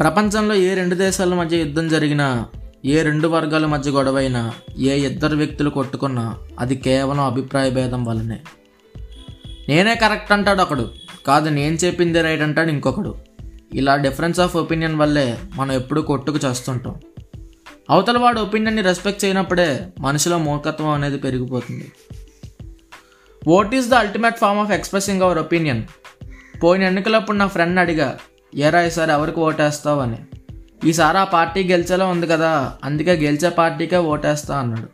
ప్రపంచంలో ఏ రెండు దేశాల మధ్య యుద్ధం జరిగినా ఏ రెండు వర్గాల మధ్య గొడవైనా ఏ ఇద్దరు వ్యక్తులు కొట్టుకున్నా అది కేవలం అభిప్రాయ భేదం వల్లనే. నేనే కరెక్ట్ అంటాడు ఒకడు. కాదు నేను చెప్పింది రైట్ అంటాడు ఇంకొకడు. ఇలా డిఫరెన్స్ ఆఫ్ ఒపీనియన్ వల్లే మనం ఎప్పుడూ కొట్టుకు చేస్తుంటాం. అవతల వాడు ఒపీనియన్ని రెస్పెక్ట్ చేయనప్పుడే మనిషిలో మూర్ఖత్వం అనేది పెరిగిపోతుంది. What is the ultimate form of expressing our opinion పోయిన ఎన్నికలప్పుడు నా ఫ్రెండ్ అడిగా ఏరా ఈసారి ఎవరికి ఓటేస్తావు అని. ఈసారి ఆ పార్టీ గెలిచేలా ఉంది కదా అందుకే గెలిచే పార్టీకే ఓటేస్తా అన్నాడు.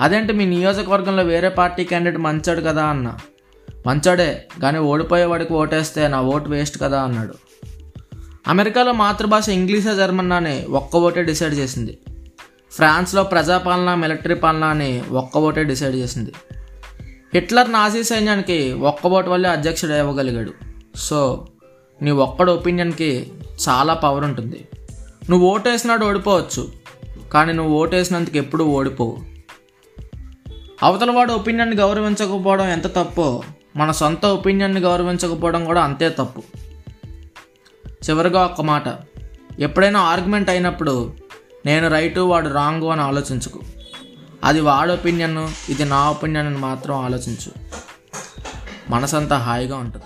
అదేంటి మీ నియోజకవర్గంలో వేరే పార్టీ క్యాండిడేట్ మంచాడు కదా అన్న. మంచాడే కానీ ఓడిపోయేవాడికి ఓటేస్తే నా ఓటు వేస్ట్ కదా అన్నాడు. అమెరికాలో మాతృభాష ఇంగ్లీషే జర్మన్ అని ఒక్క ఓటే డిసైడ్ చేసింది. ఫ్రాన్స్లో ప్రజాపాలన మిలిటరీ పాలన అని ఒక్క ఓటే డిసైడ్ చేసింది. హిట్లర్ నాజీ సైన్యానికి ఒక్క ఓటు వల్లే అధ్యక్షుడు ఇవ్వగలిగాడు సో నీ ఒక్కడి ఒపీనియన్కి చాలా పవర్ ఉంటుంది. నువ్వు ఓటేసినాడు ఓడిపోవచ్చు కానీ నువ్వు ఓటేసినందుకు ఎప్పుడూ ఓడిపోవు. అవతల వాడు ఒపీనియన్ని గౌరవించకపోవడం ఎంత తప్పో మన సొంత ఒపీనియన్ని గౌరవించకపోవడం కూడా అంతే తప్పు. చివరిగా ఒక్క మాట ఎప్పుడైనా ఆర్గ్యుమెంట్ అయినప్పుడు నేను రైటు వాడు రాంగు అని ఆలోచించుకు. అది వాడి ఒపీనియన్ ఇది నా ఒపీనియన్ అని మాత్రం ఆలోచించు. మనసంతా హాయిగా ఉంటుంది.